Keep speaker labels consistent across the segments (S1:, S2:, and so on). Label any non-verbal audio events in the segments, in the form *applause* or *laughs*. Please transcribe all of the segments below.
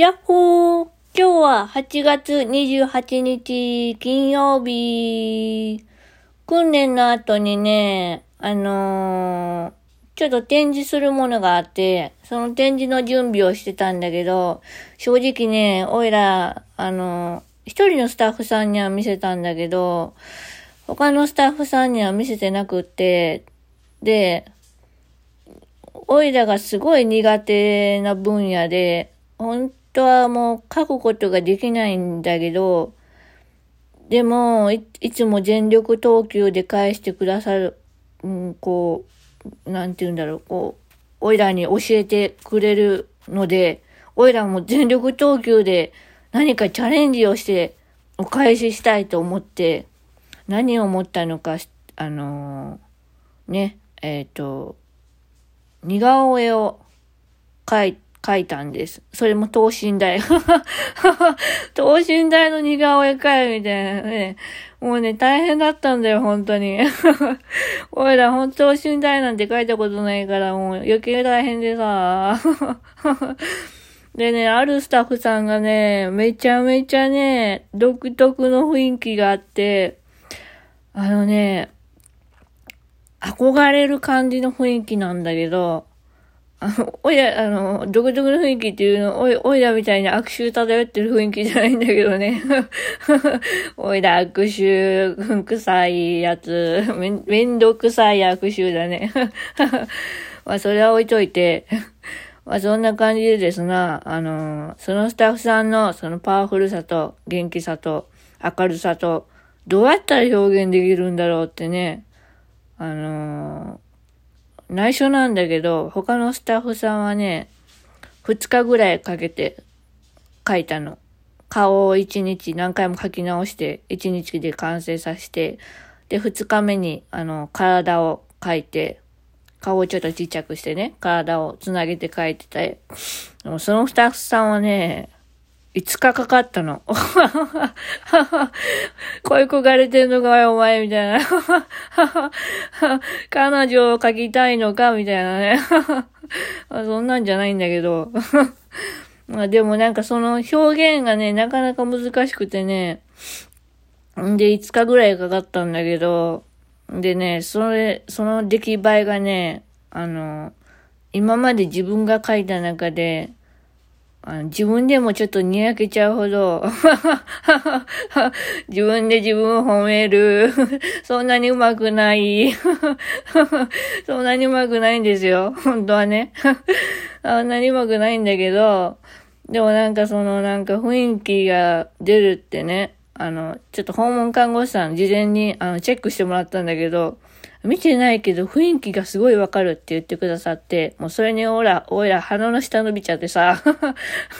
S1: やっほー今日は8月28日金曜日。訓練の後にね、あのー、ちょっと展示するものがあって、その展示の準備をしてたんだけど、正直ね、おいら、あのー、一人のスタッフさんには見せたんだけど、他のスタッフさんには見せてなくって、で、おいらがすごい苦手な分野で、本当はもう書くことができないんだけど、でもい、いつも全力投球で返してくださる、うん、こう、なんて言うんだろう、こう、おいらに教えてくれるので、おいらも全力投球で何かチャレンジをしてお返ししたいと思って、何を思ったのか、あのー、ね、えっ、ー、と、似顔絵を描いて、描いたんです。それも等身大。*laughs* 等身大の似顔絵かいみたいなね。もうね、大変だったんだよ、本当に。*laughs* おいら、ほんと等身大なんて書いたことないから、もう余計大変でさ。*laughs* でね、あるスタッフさんがね、めちゃめちゃね、独特の雰囲気があって、あのね、憧れる感じの雰囲気なんだけど、あの、おいら、あの、独特の雰囲気っていうの、おい、おいらみたいに悪臭漂ってる雰囲気じゃないんだけどね。*laughs* おいら悪臭、臭いやつ、めん、めんどくさい悪臭だね。*laughs* まあ、それは置いといて。まあ、そんな感じでですな、あの、そのスタッフさんのそのパワフルさと元気さと明るさと、どうやったら表現できるんだろうってね、あの、内緒なんだけど、他のスタッフさんはね、二日ぐらいかけて描いたの。顔を一日何回も描き直して、一日で完成させて、で、二日目に、あの、体を描いて、顔をちょっとちっちゃくしてね、体をつなげて描いてて、でもそのスタッフさんはね、5日かかったの。*laughs* 恋焦がれてんのかよ、お前、みたいな。*laughs* 彼女を描きたいのか、みたいなね。*laughs* そんなんじゃないんだけど。まあでもなんかその表現がね、なかなか難しくてね。んで、5日ぐらいかかったんだけど、でね、それ、その出来栄えがね、あの、今まで自分が書いた中で、あの自分でもちょっとにやけちゃうほど *laughs* 自分で自分を褒める *laughs* そんなにうまくない *laughs* そんなにうまくないんですよ。本当はね。そんなにうまくないんだけど、でもなんかそのなんか雰囲気が出るってね、あの、ちょっと訪問看護師さん事前にあのチェックしてもらったんだけど、見てないけど雰囲気がすごいわかるって言ってくださって、もうそれにおら、おいら鼻の下伸びちゃってさ、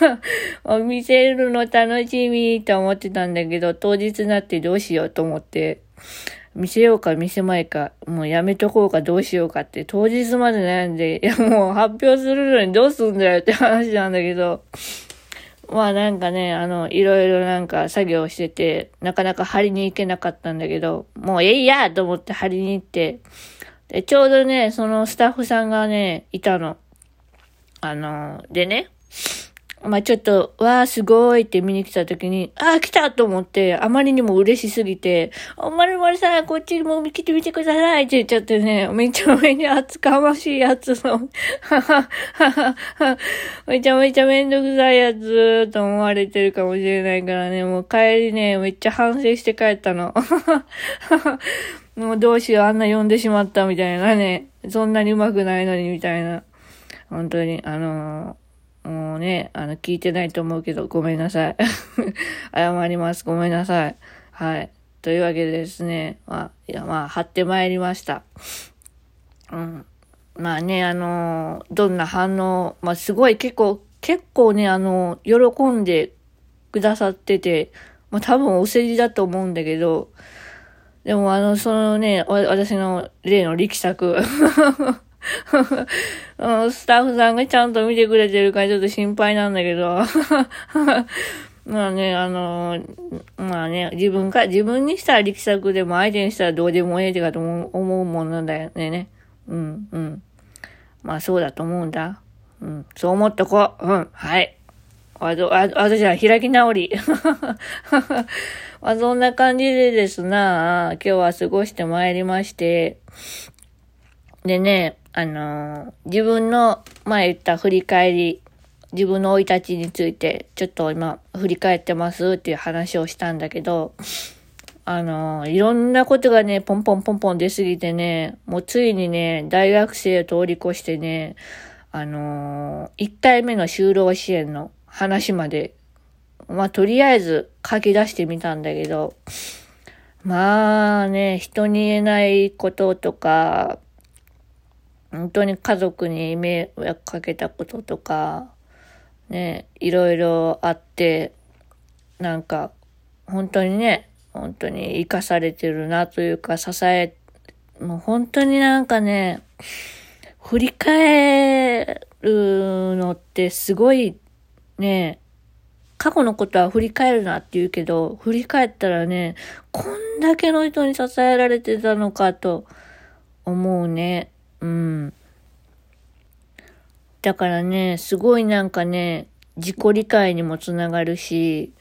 S1: *laughs* 見せるの楽しみって思ってたんだけど、当日になってどうしようと思って、見せようか見せまいか、もうやめとこうかどうしようかって当日まで悩んで、いやもう発表するのにどうすんだよって話なんだけど、まあなんかね、あの、いろいろなんか作業してて、なかなか張りに行けなかったんだけど、もうえいやと思って張りに行って、で、ちょうどね、そのスタッフさんがね、いたの。あの、でね、まあちょっと、わーすごいって見に来た時に、ああ、来たと思って、あまりにも嬉しすぎて、おまるまるさん、こっちにも来てみてくださいって言っちゃってね、めちゃめちゃ厚かましいやつの、はは、はは、はめちゃめちゃめんどくさいやつと思われてるかもしれないからね、もう帰りね、めっちゃ反省して帰ったの。*laughs* もうどうしよう、あんな呼んでしまったみたいなね、そんなに上手くないのにみたいな。本当に、あのーもうね、あの、聞いてないと思うけど、ごめんなさい。*laughs* 謝ります。ごめんなさい。はい。というわけでですね、まあ、いや、まあ、貼ってまいりました。うん。まあね、あの、どんな反応、まあ、すごい結構、結構ね、あの、喜んでくださってて、まあ、多分お世辞だと思うんだけど、でもあの、そのね、私の例の力作 *laughs* スタッフさんがちゃんと見てくれてるからちょっと心配なんだけど。*laughs* まあね、あのまあね、自分か、自分にしたら力作でも相手にしたらどうでもええってかと思うものだよね。うん、うん。まあそうだと思うんだ。うん、そう思っとこう。うん、はい。あ、ど、あ、あ、じゃ開き直り。*laughs* まあ、そんな感じでですな、今日は過ごしてまいりまして、でね、あの、自分の前言った振り返り、自分の生い立ちについて、ちょっと今、振り返ってますっていう話をしたんだけど、あの、いろんなことがね、ポンポンポンポン出すぎてね、もうついにね、大学生を通り越してね、あのー、1回目の就労支援の話まで、まあ、とりあえず書き出してみたんだけど、まあね、人に言えないこととか、本当に家族に迷惑かけたこととか、ね、いろいろあって、なんか、本当にね、本当に生かされてるなというか、支え、もう本当になんかね、振り返るのってすごいね、過去のことは振り返るなって言うけど、振り返ったらね、こんだけの人に支えられてたのかと思うね。うん。だからね、すごいなんかね、自己理解にもつながるし、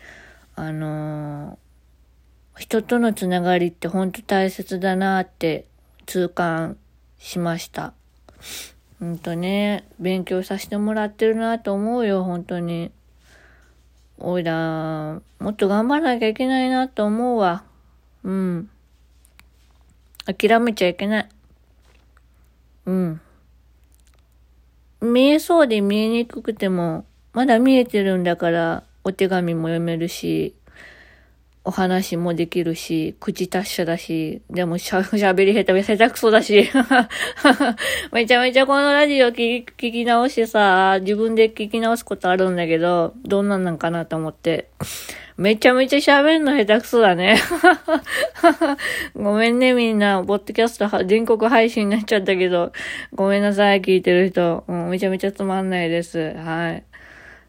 S1: あのー、人とのつながりってほんと大切だなって痛感しました。ほんとね、勉強させてもらってるなと思うよ、本当に。おいら、もっと頑張らなきゃいけないなと思うわ。うん。諦めちゃいけない。うん。見えそうで見えにくくても、まだ見えてるんだから、お手紙も読めるし、お話もできるし、口達者だし、でもしゃ、*laughs* 喋り下手、下手くそだし。*laughs* めちゃめちゃこのラジオ聞き聞き直してさ、自分で聞き直すことあるんだけど、どんなんなんかなと思って。めちゃめちゃ喋るの下手くそだね。*laughs* ごめんねみんな、ポッドキャスト全国配信になっちゃったけど、ごめんなさい、聞いてる人。う、めちゃめちゃつまんないです。はい。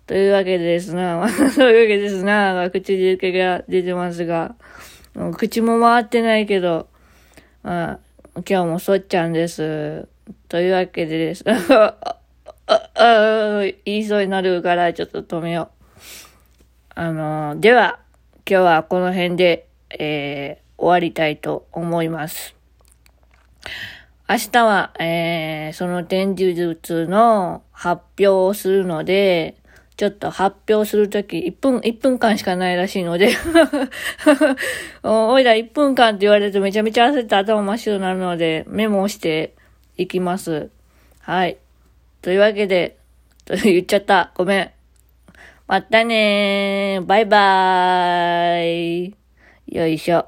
S1: というわけですな、*laughs* そういうわけですな、口で受けが出てますが、も口も回ってないけど、まあ、今日もそっちゃんです。というわけでです。言いそうになるからちょっと止めよう。あの、では、今日はこの辺で、えー、終わりたいと思います。明日は、えー、その展示物の発表をするので、ちょっと発表するとき、1分、1分間しかないらしいので *laughs* おいら1分間って言われるとめちゃめちゃ焦って頭真っ白になるので、メモをしていきます。はい。というわけで、と *laughs* 言っちゃった。ごめん。またねー。バイバーイ。よいしょ。